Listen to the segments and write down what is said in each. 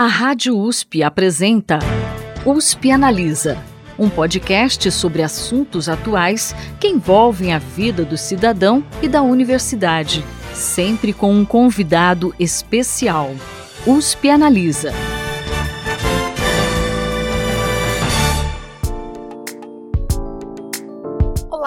A Rádio USP apresenta USP Analisa, um podcast sobre assuntos atuais que envolvem a vida do cidadão e da universidade, sempre com um convidado especial. USP Analisa.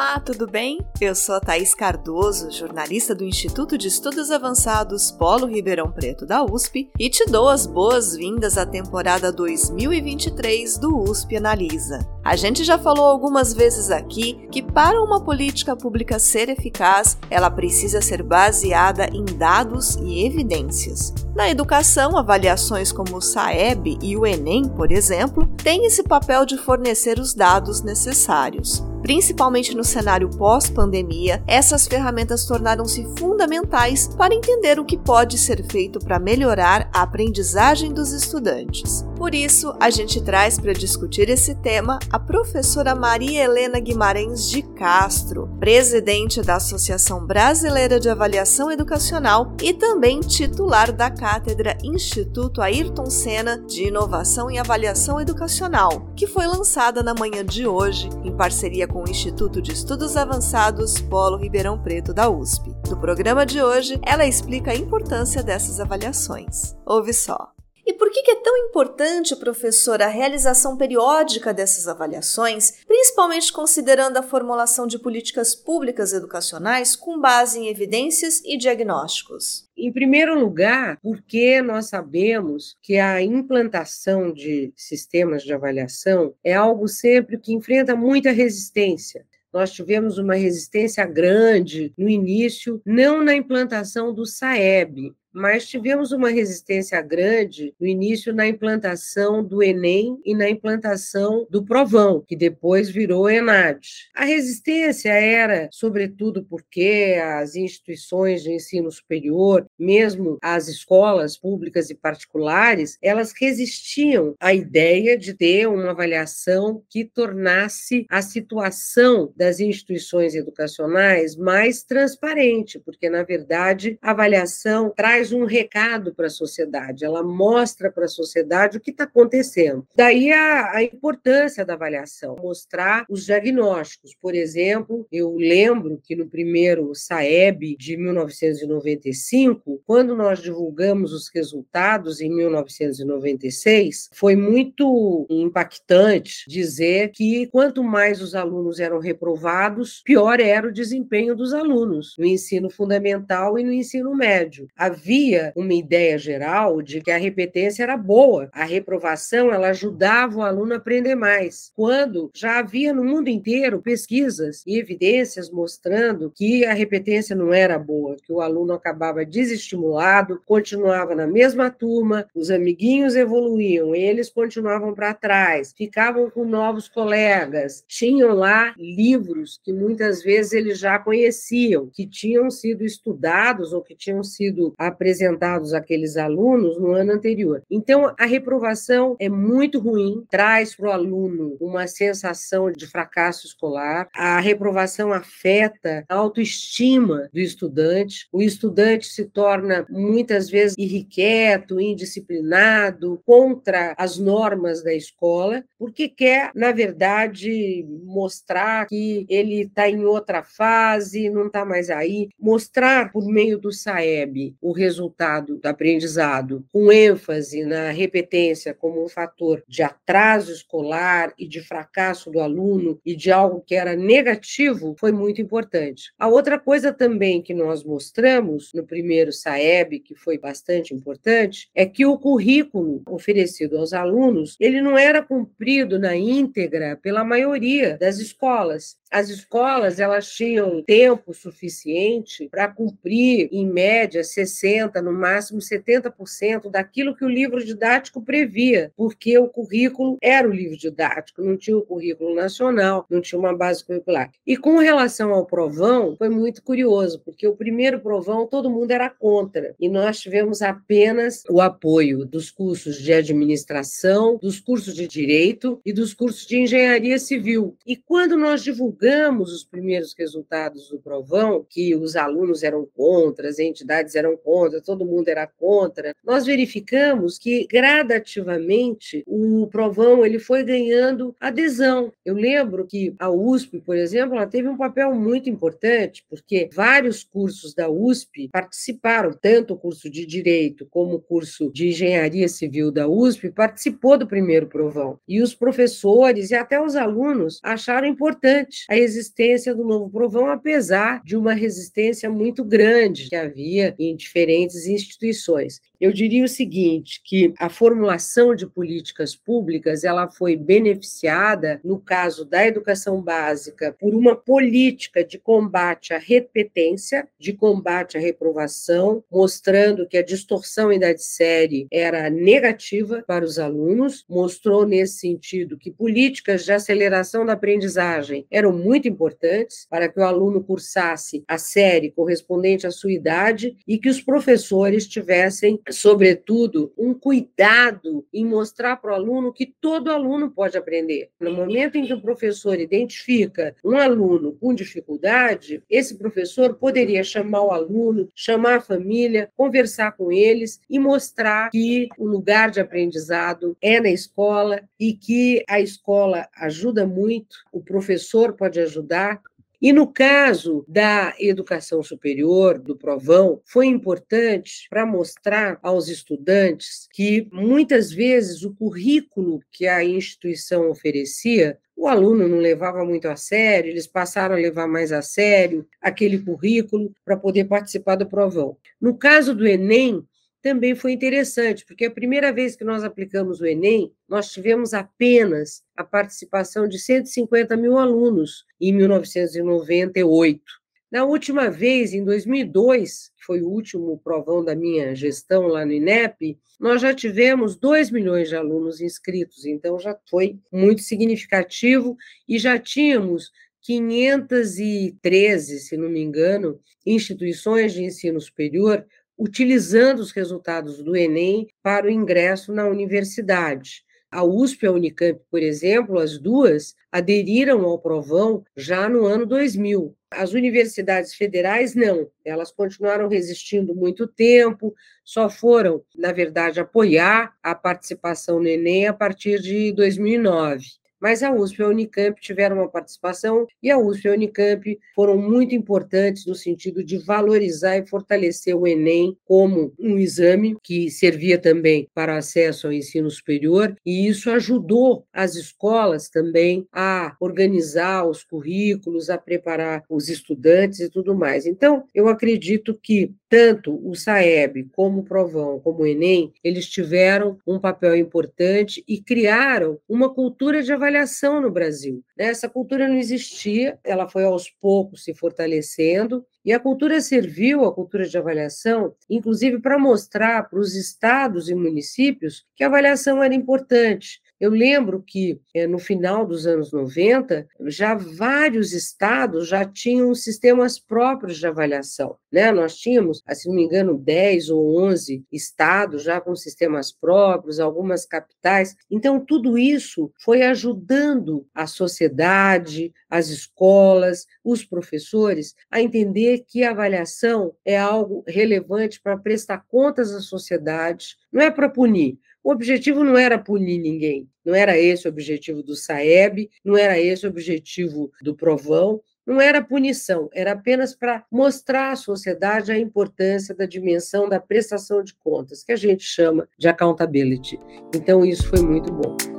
Olá, tudo bem? Eu sou a Thaís Cardoso, jornalista do Instituto de Estudos Avançados Polo Ribeirão Preto da USP, e te dou as boas-vindas à temporada 2023 do USP Analisa. A gente já falou algumas vezes aqui que para uma política pública ser eficaz, ela precisa ser baseada em dados e evidências. Na educação, avaliações como o SAEB e o Enem, por exemplo, têm esse papel de fornecer os dados necessários. Principalmente no cenário pós-pandemia, essas ferramentas tornaram-se fundamentais para entender o que pode ser feito para melhorar a aprendizagem dos estudantes. Por isso, a gente traz para discutir esse tema a professora Maria Helena Guimarães de Castro, presidente da Associação Brasileira de Avaliação Educacional e também titular da cátedra Instituto Ayrton Senna de Inovação e Avaliação Educacional, que foi lançada na manhã de hoje em parceria com o Instituto de Estudos Avançados Polo Ribeirão Preto da USP. No programa de hoje, ela explica a importância dessas avaliações. Ouve só. E por que é tão importante, professor, a realização periódica dessas avaliações, principalmente considerando a formulação de políticas públicas educacionais com base em evidências e diagnósticos? Em primeiro lugar, porque nós sabemos que a implantação de sistemas de avaliação é algo sempre que enfrenta muita resistência. Nós tivemos uma resistência grande no início, não na implantação do SAEB, mas tivemos uma resistência grande no início na implantação do Enem e na implantação do Provão, que depois virou ENAD. A resistência era, sobretudo, porque as instituições de ensino superior, mesmo as escolas públicas e particulares, elas resistiam à ideia de ter uma avaliação que tornasse a situação das instituições educacionais mais transparente, porque, na verdade, a avaliação traz traz um recado para a sociedade, ela mostra para a sociedade o que está acontecendo. Daí a, a, importância da avaliação, mostrar os diagnósticos. Por exemplo, eu lembro que no primeiro SAEB de 1995, quando nós divulgamos os resultados em 1996, foi muito impactante dizer que quanto mais os alunos eram reprovados, pior era o desempenho dos alunos no ensino fundamental e no ensino médio. Havia havia uma ideia geral de que a repetência era boa, a reprovação ela ajudava o aluno a aprender mais, quando já havia no mundo inteiro pesquisas e evidências mostrando que a repetência não era boa, que o aluno acabava desestimulado, continuava na mesma turma, os amiguinhos evoluíam, eles continuavam para trás, ficavam com novos colegas, tinham lá livros que muitas vezes eles já conheciam, que tinham sido estudados ou que tinham sido apresentados apresentados àqueles alunos no ano anterior. Então, a reprovação é muito ruim, traz para o aluno uma sensação de fracasso escolar, a reprovação afeta a autoestima do estudante, o estudante se torna muitas vezes irrequieto, indisciplinado, contra as normas da escola, porque quer, na verdade, mostrar que ele está em outra fase, não está mais aí, mostrar por meio do SAEB o resultado resultado do aprendizado, com ênfase na repetência como um fator de atraso escolar e de fracasso do aluno e de algo que era negativo, foi muito importante. A outra coisa também que nós mostramos no primeiro SAEB, que foi bastante importante, é que o currículo oferecido aos alunos, ele não era cumprido na íntegra pela maioria das escolas. As escolas, elas tinham tempo suficiente para cumprir, em média, 60 60%, no máximo 70% daquilo que o livro didático previa, porque o currículo era o livro didático, não tinha o currículo nacional, não tinha uma base curricular. E com relação ao provão, foi muito curioso, porque o primeiro provão todo mundo era contra, e nós tivemos apenas o apoio dos cursos de administração, dos cursos de direito e dos cursos de engenharia civil. E quando nós divulgamos divulgamos os primeiros resultados do provão, que os alunos eram contra, as entidades eram contra, todo mundo era contra, nós verificamos que gradativamente o provão ele foi ganhando adesão. Eu lembro que a USP, por exemplo, ela teve um papel muito importante, porque vários cursos da USP participaram, tanto o curso de direito como o curso de engenharia civil da USP participou do primeiro provão. E os professores e até os alunos acharam importante a existência do novo provão, apesar de uma resistência muito grande que havia em diferentes instituições. Eu diria o seguinte, que a formulação de políticas públicas, ela foi beneficiada no caso da educação básica por uma política de combate à repetência, de combate à reprovação, mostrando que a distorção em idade série era negativa para os alunos, mostrou nesse sentido que políticas de aceleração da aprendizagem eram muito importantes para que o aluno cursasse a série correspondente à sua idade e que os professores tivessem sobretudo, um cuidado em mostrar para o aluno que todo aluno pode aprender. No momento em que o professor identifica um aluno com dificuldade, esse professor poderia chamar o aluno, chamar a família, conversar com eles e mostrar que o lugar de aprendizado é na escola e que a escola ajuda muito, o professor pode ajudar, e no caso da educação superior, do provão, foi importante para mostrar aos estudantes que muitas vezes o currículo que a instituição oferecia o aluno não levava muito a sério, eles passaram a levar mais a sério aquele currículo para poder participar do provão. No caso do Enem, também foi interessante, porque a primeira vez que nós aplicamos o Enem, nós tivemos apenas a participação de 150 mil alunos em 1998. Na última vez, em 2002, que foi o último provão da minha gestão lá no INEP, nós já tivemos 2 milhões de alunos inscritos, então já foi muito significativo e já tínhamos 513, se não me engano, instituições de ensino superior utilizando os resultados do Enem para o ingresso na universidade. A USP e a Unicamp, por exemplo, as duas aderiram ao provão já no ano 2000. As universidades federais não, elas continuaram resistindo muito tempo, só foram, na verdade, apoiar a participação no Enem a partir de 2009 mas a USP e a Unicamp tiveram uma participação e a USP e a Unicamp foram muito importantes no sentido de valorizar e fortalecer o Enem como um exame que servia também para acesso ao ensino superior e isso ajudou as escolas também a organizar os currículos, a preparar os estudantes e tudo mais. Então, eu acredito que tanto o SAEB como o Provão, como o Enem, eles tiveram um papel importante e criaram uma cultura de avaliação no Brasil. Né? Essa cultura não existia, ela foi aos poucos se fortalecendo, e a cultura serviu, a cultura de avaliação, inclusive para mostrar para os estados e municípios que a avaliação era importante, eu lembro que é, no final dos anos 90, já vários estados já tinham sistemas próprios de avaliação. Né? Nós tínhamos, se não me engano, 10 ou 11 estados já com sistemas próprios, algumas capitais. Então, tudo isso foi ajudando a sociedade, as escolas, os professores a entender que a avaliação é algo relevante para prestar contas à sociedade, não é para punir. O objetivo não era punir ninguém, não era esse o objetivo do SAEB, não era esse o objetivo do Provão, não era punição, era apenas para mostrar à sociedade a importância da dimensão da prestação de contas, que a gente chama de accountability. Então, isso foi muito bom.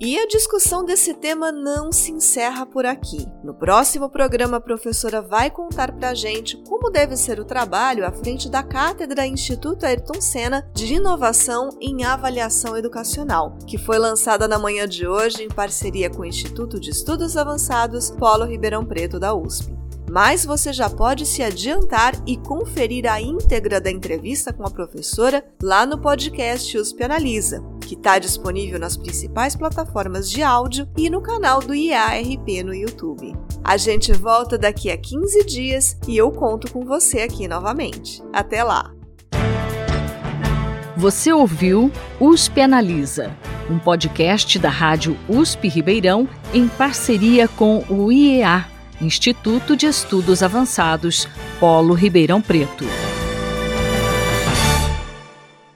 E a discussão desse tema não se encerra por aqui. No próximo programa, a professora vai contar para gente como deve ser o trabalho à frente da Cátedra Instituto Ayrton Senna de Inovação em Avaliação Educacional, que foi lançada na manhã de hoje em parceria com o Instituto de Estudos Avançados Polo Ribeirão Preto da USP mas você já pode se adiantar e conferir a íntegra da entrevista com a professora lá no podcast USP Analisa, que está disponível nas principais plataformas de áudio e no canal do IARP no YouTube. A gente volta daqui a 15 dias e eu conto com você aqui novamente. Até lá! Você ouviu USP Analisa um podcast da Rádio USP Ribeirão em parceria com o IEA, Instituto de Estudos Avançados, Polo Ribeirão Preto.